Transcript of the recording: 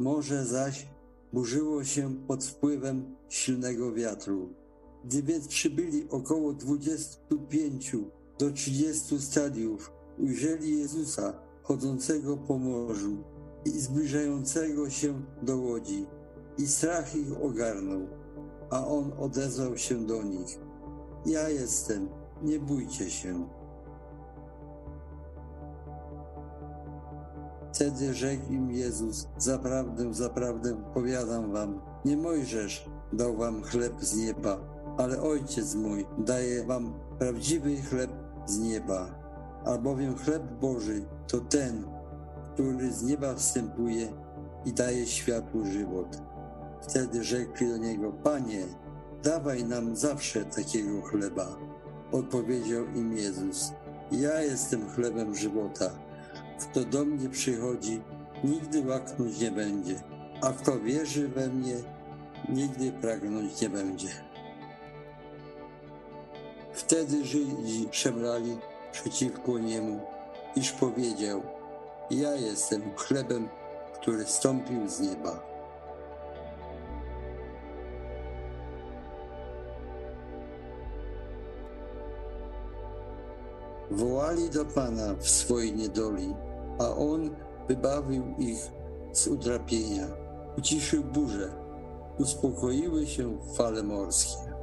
Morze zaś burzyło się pod wpływem silnego wiatru. Gdy więc przybyli około 25 do 30 stadiów, ujrzeli Jezusa chodzącego po morzu i zbliżającego się do łodzi. I strach ich ogarnął, a on odezwał się do nich. Ja jestem, nie bójcie się. Wtedy rzekł im Jezus, zaprawdę, zaprawdę powiadam wam, nie Mojżesz dał wam chleb z nieba, ale Ojciec mój daje wam prawdziwy chleb z nieba. Albowiem chleb Boży to ten, który z nieba wstępuje i daje światu żywot. Wtedy rzekli do niego, Panie, dawaj nam zawsze takiego chleba. Odpowiedział im Jezus, ja jestem chlebem żywota. Kto do mnie przychodzi, nigdy łaknąć nie będzie, a kto wierzy we mnie, nigdy pragnąć nie będzie. Wtedy Żydzi szemrali przeciwko niemu, iż powiedział, ja jestem chlebem, który stąpił z nieba. Wołali do Pana w swojej niedoli, a On wybawił ich z utrapienia. Uciszył burzę, uspokoiły się fale morskie.